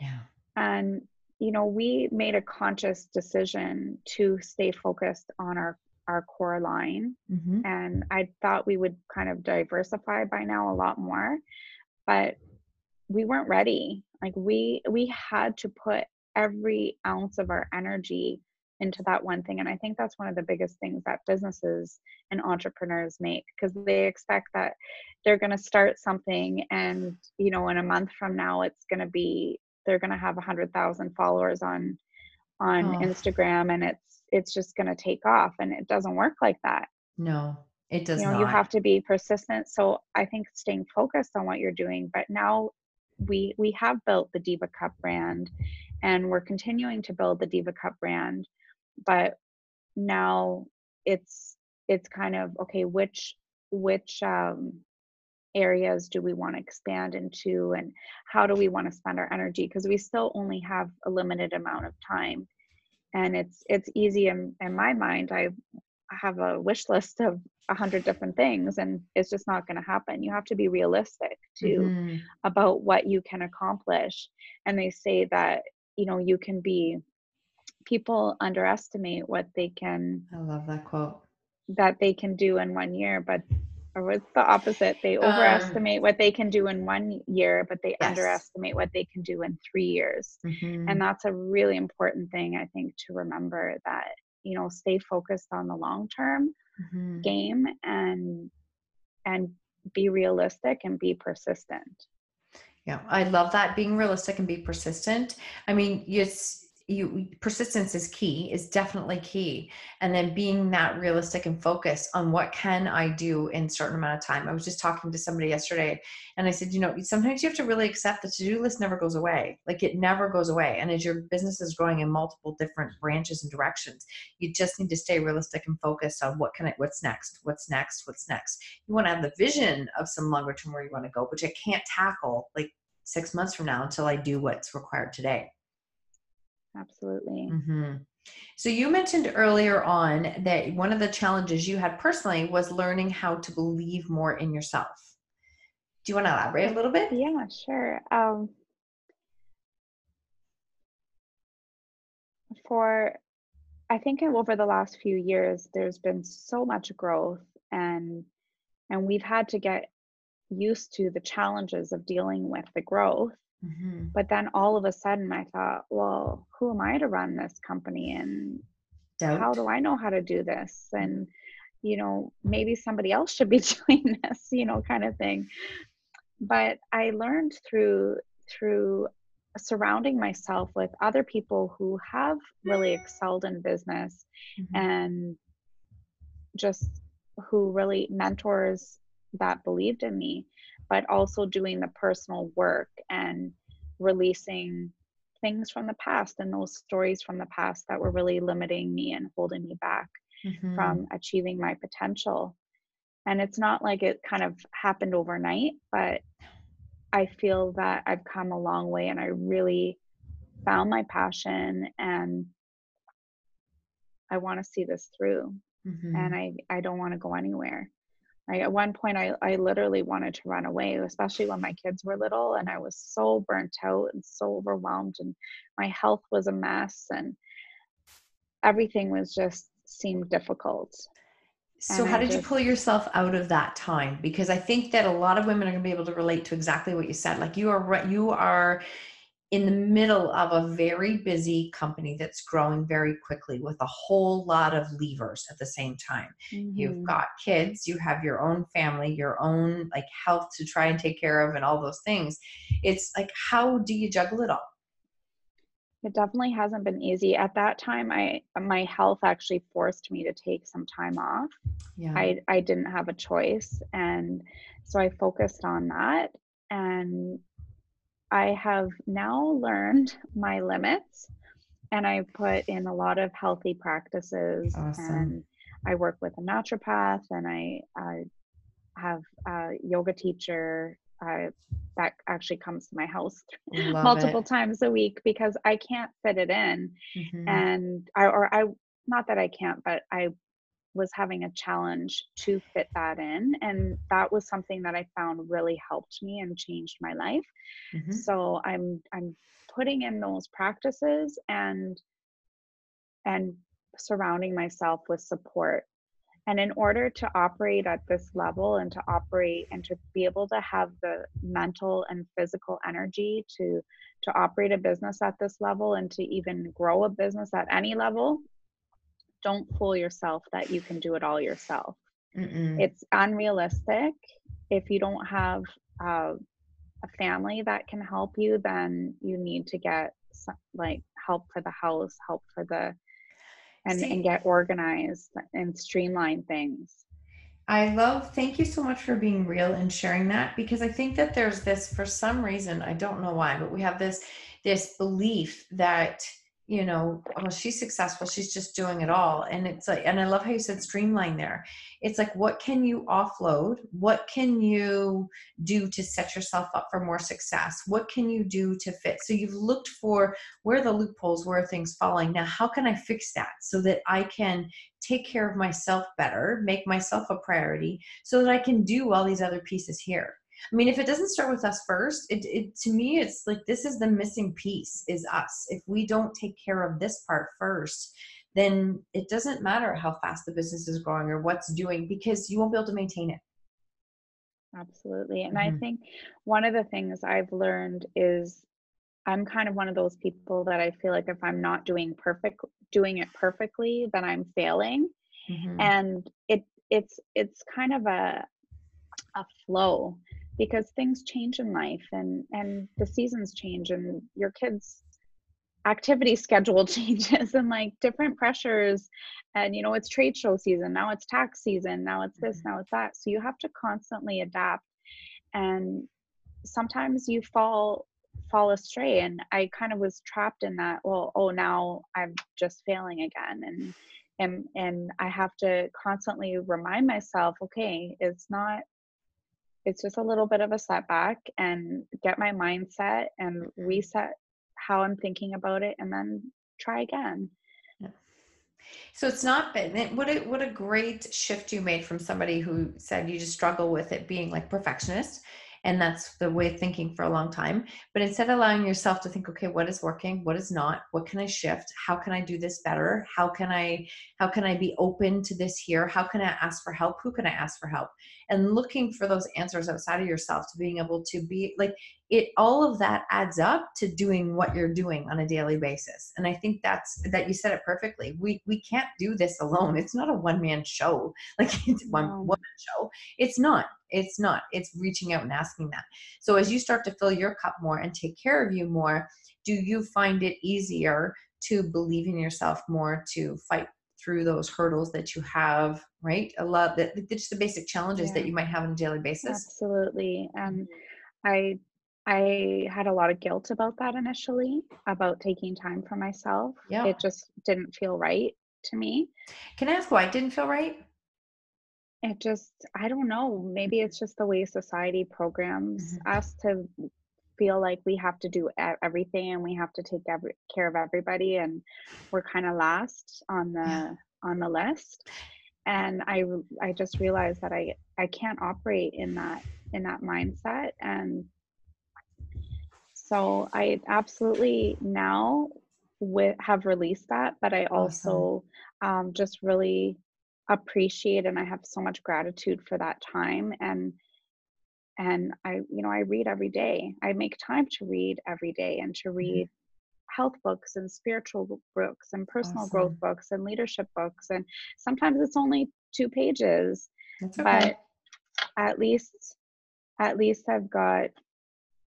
S1: Yeah.
S2: And you know, we made a conscious decision to stay focused on our our core line mm-hmm. and I thought we would kind of diversify by now a lot more, but we weren't ready. Like we we had to put every ounce of our energy into that one thing and i think that's one of the biggest things that businesses and entrepreneurs make because they expect that they're going to start something and you know in a month from now it's going to be they're going to have 100,000 followers on on oh. Instagram and it's it's just going to take off and it doesn't work like that
S1: no it does
S2: you know
S1: not.
S2: you have to be persistent so i think staying focused on what you're doing but now we we have built the diva cup brand and we're continuing to build the diva cup brand but now it's it's kind of okay which which um, areas do we want to expand into and how do we want to spend our energy? Because we still only have a limited amount of time. And it's it's easy in, in my mind i have a wish list of a hundred different things and it's just not going to happen. You have to be realistic too mm-hmm. about what you can accomplish. And they say that you know you can be people underestimate what they can
S1: i love that quote
S2: that they can do in one year but or it's the opposite they um, overestimate um, what they can do in one year but they yes. underestimate what they can do in three years mm-hmm. and that's a really important thing i think to remember that you know stay focused on the long term mm-hmm. game and and be realistic and be persistent
S1: yeah i love that being realistic and be persistent i mean it's you persistence is key is definitely key. And then being that realistic and focused on what can i do in certain amount of time. I was just talking to somebody yesterday and i said you know sometimes you have to really accept the to-do list never goes away. Like it never goes away. And as your business is growing in multiple different branches and directions you just need to stay realistic and focused on what can i what's next what's next what's next. You want to have the vision of some longer term where you want to go which i can't tackle like six months from now until i do what's required today
S2: absolutely.
S1: Mm-hmm. So you mentioned earlier on that one of the challenges you had personally was learning how to believe more in yourself. Do you want to elaborate a little bit?
S2: Yeah, sure. Um, for I think over the last few years, there's been so much growth, and and we've had to get used to the challenges of dealing with the growth Mm-hmm. But then all of a sudden, I thought, well, who am I to run this company? And Doubt. how do I know how to do this? And, you know, maybe somebody else should be doing this, you know, kind of thing. But I learned through, through surrounding myself with other people who have really excelled in business mm-hmm. and just who really mentors that believed in me but also doing the personal work and releasing things from the past and those stories from the past that were really limiting me and holding me back mm-hmm. from achieving my potential. And it's not like it kind of happened overnight, but I feel that I've come a long way and I really found my passion and I want to see this through. Mm-hmm. And I, I don't want to go anywhere. I, at one point, I, I literally wanted to run away, especially when my kids were little, and I was so burnt out and so overwhelmed, and my health was a mess, and everything was just seemed difficult.
S1: So, and how I did just, you pull yourself out of that time? Because I think that a lot of women are going to be able to relate to exactly what you said. Like you are, you are in the middle of a very busy company that's growing very quickly with a whole lot of levers at the same time. Mm-hmm. You've got kids, you have your own family, your own like health to try and take care of and all those things. It's like how do you juggle it all?
S2: It definitely hasn't been easy. At that time, I my health actually forced me to take some time off.
S1: Yeah.
S2: I I didn't have a choice, and so I focused on that. And I have now learned my limits, and I put in a lot of healthy practices.
S1: Awesome.
S2: And I work with a naturopath, and I, I have a yoga teacher uh, that actually comes to my house
S1: Love
S2: multiple
S1: it.
S2: times a week because I can't fit it in.
S1: Mhm.
S2: And I, or I, not that I can't, but I was having a challenge to fit that in. And that was something that I found really helped me and changed my life.
S1: Mhm.
S2: So I'm, I'm putting in those practices and, and surrounding myself with support and in order to operate at this level and to operate and to be able to have the mental and physical energy to to operate a business at this level and to even grow a business at any level, don't fool yourself that you can do it all yourself.
S1: Mm-mm.
S2: It's unrealistic. If you don't have uh, a family that can help you, then you need to get some, like help for the house, help for the and,
S1: See-
S2: and get organized and streamline things.
S1: I love, thank you so much for being real and sharing that because I think that there's this, for some reason, I don't know why, but we have this, this belief that, you know, well, she's successful, she's just doing it all. And it's like, and I love how you said streamline there. It's like, what can you offload? What can you do to set yourself up for more success? What can you do to fit? So you've looked for where the loopholes, where things falling. Now, how can I fix that so that I can take care of myself better, make myself a priority so that I can do all these other pieces here. I mean, if it doesn't start with us first, it, it to me it's like this is the missing piece is us. If we don't take care of this part first, then it doesn't matter how fast the business is growing or what's doing because you won't be able to maintain it.
S2: Absolutely. And I
S1: Mhm.
S2: think one of the things I've learned is I'm kind of one of those people that I feel like if I'm not doing perfect doing it perfectly, then I'm failing.
S1: Mhm.
S2: And it it's it's kind of a a flow because things change in life and and the seasons change and your kids activity schedule changes and like different pressures. And you know it's trade show season now it's tax season now it's this
S1: Mhm.
S2: now it's that. So you have to constantly adapt. And sometimes you fall fall astray. And i kind of was trapped in that well oh now i'm just failing again. And and and i have to constantly remind myself okay it's not it's just a little bit of a setback and get my mindset and mm-hmm. reset how i'm thinking about it and then try again.
S1: So it's not been what a what a great shift you made from somebody who said you just struggle with it being like perfectionist and that's the way of thinking for a long time. But instead allowing yourself to think okay what is working? What is not? What can i shift? How can i do this better? How can i how can i be open to this here? How can i ask for help? Who can i ask for help? And looking for those answers outside of yourself to being able to be like it all of that adds up to doing what you're doing on a daily basis. And i think that's that you said it perfectly. We we can't do this alone. It's not a one man show. Like it's one woman show. It's not it's not it's reaching out and asking that. So as you start to fill your cup more and take care of you more do you find it easier to believe in yourself more to fight through those hurdles that you have right? A lot that just the basic challenges that you might have on a daily basis?
S2: Absolutely and mm-hmm. i i had a lot of guilt about that initially about taking time for myself.
S1: Yeah.
S2: it just didn't feel right to me.
S1: Can i ask why it didn't feel right
S2: it just i don't know maybe it's just the way society programs
S1: Mhm.
S2: us to feel like we have to do everything and we have to take every, care of everybody and we're kind of last on the
S1: Yeah.
S2: on the list and i i just realized that i i can't operate in that in that mindset and so i absolutely now with have released that but i also um, just really appreciate and i have so much gratitude for that time and and i you know i read every day i make time to read every day and to read health books and spiritual books and personal growth books and leadership books and sometimes it's only two pages
S1: okay.
S2: but at least at least i've got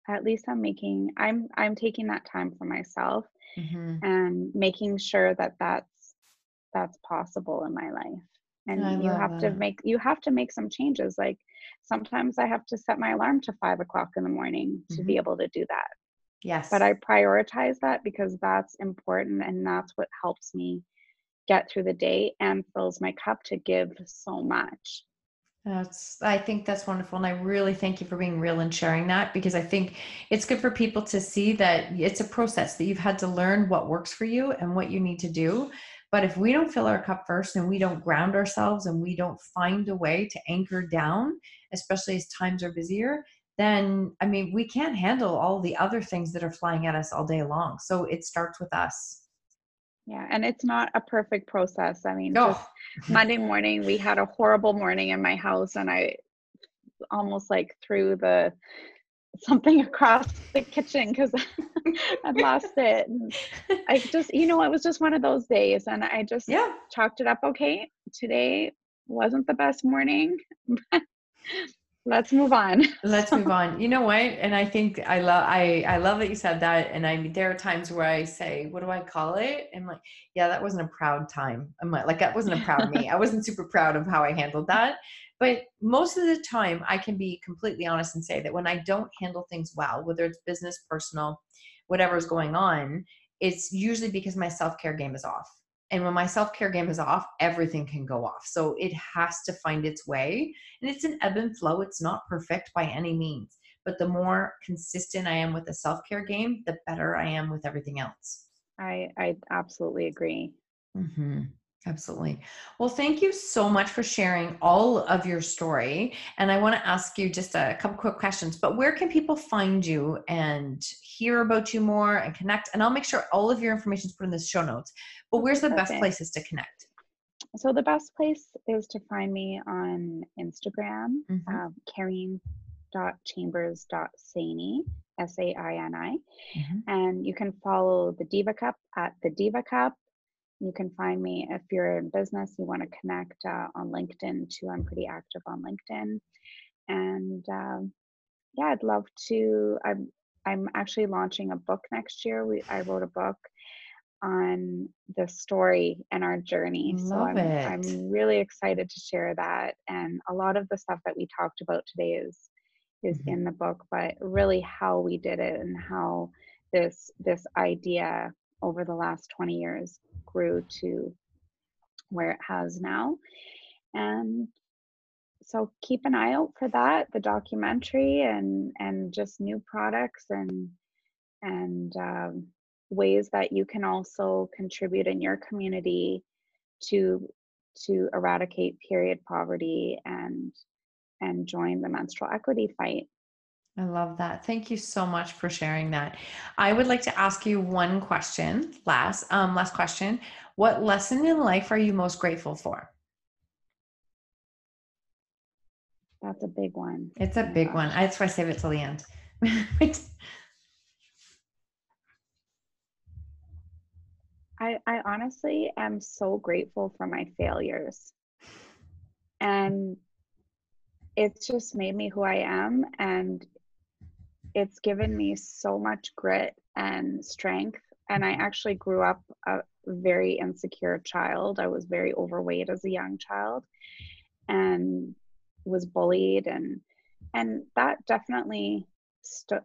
S2: at least i'm making i'm i'm taking that time for myself
S1: Mm-hmm.
S2: and making sure that that's that's possible in my life and
S1: I
S2: you have to make you have to make some changes like sometimes i have to set my alarm to five o'clock in the morning to be
S1: Mhm.
S2: able to do that
S1: Yes.
S2: but i prioritize that because that's important and that's what helps me get through the day and fills my cup to give so much
S1: That's, I think that's wonderful. And I really thank you for being real and sharing that because I think it's good for people to see that it's a process that you've had to learn what works for you and what you need to do. But if we don't fill our cup first and we don't ground ourselves and we don't find a way to anchor down, especially as times are busier, then I mean, we can't handle all the other things that are flying at us all day long. So it starts with us.
S2: yeah and it's not a perfect process i mean just
S1: Oh,
S2: monday morning we had a horrible morning in my house and i almost like threw the something across the kitchen because I'd lost it. And I just, you know, it was just one of those days, and I just
S1: yeah.
S2: chalked it up. Okay, today wasn't the best morning. Let's move on.
S1: let's move on. You know what? And i think i love i i love that you said that. And i there are times where i say what do i call it? And like yeah that wasn't a proud time. I'm like, like that wasn't a proud me. I wasn't super proud of how i handled that. But most of the time i can be completely honest and say that when i don't handle things well whether it's business personal whatever's going on it's usually because my self-care game is off and when my self-care game is off everything can go off so it has to find its way and it's an ebb and flow. It's not perfect by any means. But the more consistent I am with the self care game, the better I am with everything else.
S2: I I absolutely agree.
S1: hmm Absolutely. Well, thank you so much for sharing all of your story. And I want to ask you just a couple quick questions. But where can people find you and hear about you more and connect? And I'll make sure all of your information is put in the show notes. But where's the best places to connect?
S2: So the best place is to find me on Instagram,
S1: Mhm.
S2: um, Carinne.chambers.saini, S A I N I.
S1: Mhm.
S2: And you can follow the Diva Cup at the Diva Cup. You can find me if you're in business, you want to connect uh, on LinkedIn too. I'm pretty active on LinkedIn. And um, yeah, I'd love to. I'm I'm actually launching a book next year. We I wrote a book on the story and our journey. so I'm
S1: it.
S2: I'm really excited to share that. And a lot of the stuff that we talked about today is is
S1: Mhm.
S2: in the book, but really how we did it and how this this idea over the last 20 years grew to where it has now. And so keep an eye out for that, the documentary and and just new products and and um, ways that you can also contribute in your community to to eradicate period poverty and and join the menstrual equity fight.
S1: I love that. Thank you so much for sharing that. I would like to ask you one question, last um last question. What lesson in life are you most grateful for?
S2: That's a big one.
S1: It's a
S2: Oh
S1: big one. That's why I save it till the end.
S2: I, I honestly am so grateful for my failures. And it's just made me who I am. And it's given me so much grit and strength. And I actually grew up a very insecure child. I was very overweight as a young child and was bullied and and that definitely stu-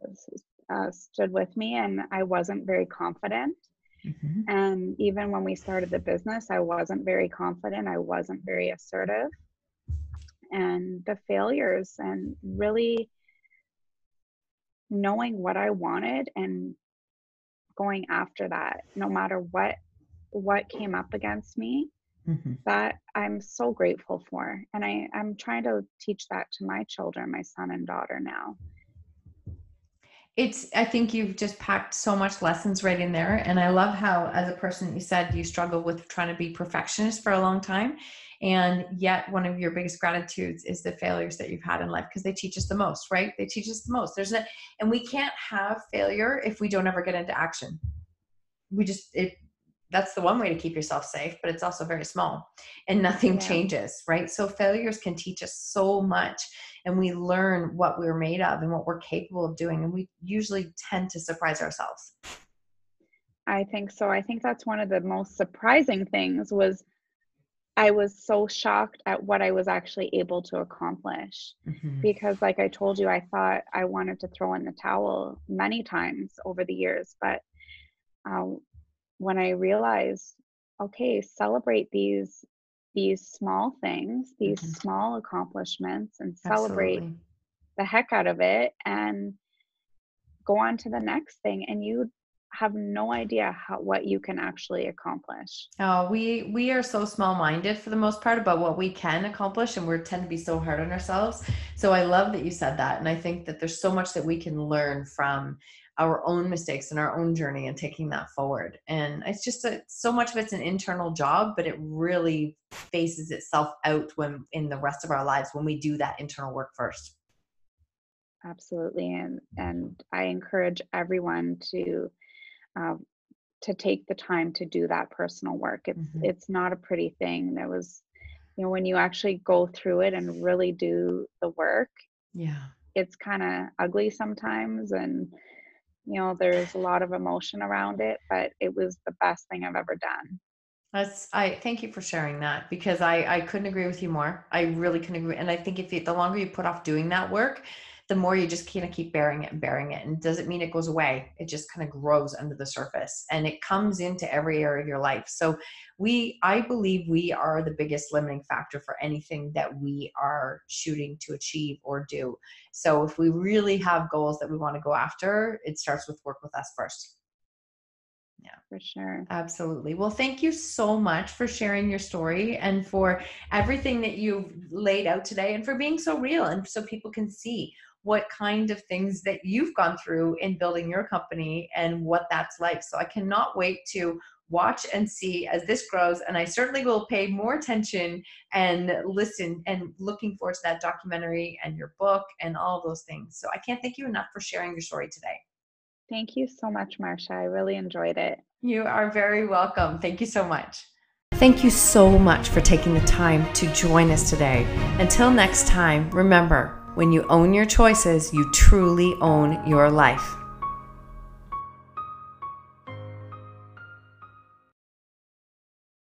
S2: uh, stood with me and I wasn't very confident
S1: Mhm.
S2: and even when we started the business, I wasn't very confident. I wasn't very assertive. And the failures and really knowing what I wanted and going after that, no matter what what came up against me,
S1: Mhm.
S2: that I'm so grateful for. And I, I'm trying to teach that to my children, my son and daughter now.
S1: It's I think you've just packed so much lessons right in there. And I love how as a person you said you struggle with trying to be perfectionist for a long time. And yet one of your biggest gratitudes is the failures that you've had in life because they teach us the most, right? They teach us the most. There's a and we can't have failure if we don't ever get into action. We just it that's the one way to keep yourself safe, but it's also very small and nothing yeah. changes, right? So failures can teach us so much and we learn what we're made of and what we're capable of doing. And we usually tend to surprise ourselves.
S2: I think so. I think that's one of the most surprising things was I was so shocked at what I was actually able to accomplish. Mm-hmm. Because, like I told you, I thought I wanted to throw in the towel many times over the years. But uh, when I realized, okay, celebrate these these small things, these mm-hmm. small accomplishments, and celebrate Absolutely. the heck out of it, and go on to the next thing. And you have no idea how what you can actually accomplish.
S1: Oh, we we are so small minded for the most part about what we can accomplish, and we tend to be so hard on ourselves. So I love that you said that, and I think that there's so much that we can learn from our own mistakes and our own journey and taking that forward. And it's just a, so much of it's an internal job, but it really faces itself out when in the rest of our lives when we do that internal work first.
S2: Absolutely, and and I encourage everyone to uh, to take the time to do that personal work. It's mm-hmm. it's not a pretty thing. There was, you know, when you actually go through it and really do the work.
S1: Yeah,
S2: it's kind of ugly sometimes, and you know, there's a lot of emotion around it. But it was the best thing I've ever done.
S1: That's I thank you for sharing that because I I couldn't agree with you more. I really couldn't agree, and I think if you, the longer you put off doing that work, the more you just kind of keep bearing it and bearing it. And doesn't mean it goes away. It just kind of grows under the surface and it comes into every area of your life. So we, I believe we are the biggest limiting factor for anything that we are shooting to achieve or do. So if we really have goals that we want to go after, it starts with work with us first.
S2: Yeah, for sure.
S1: Absolutely. Well, thank you so much for sharing your story and for everything that you've laid out today and for being so real and so people can see what kind of things that you've gone through in building your company and what that's like. So I cannot wait to watch and see as this grows and i certainly will pay more attention and listen and looking forward to that documentary and your book and all those things. So i can't thank you enough for sharing your story today.
S2: Thank you so much Marcia i really enjoyed it.
S1: You are very welcome. Thank you so much. Thank you so much for taking the time to join us today. Until next time remember when you own your choices, you truly own your life.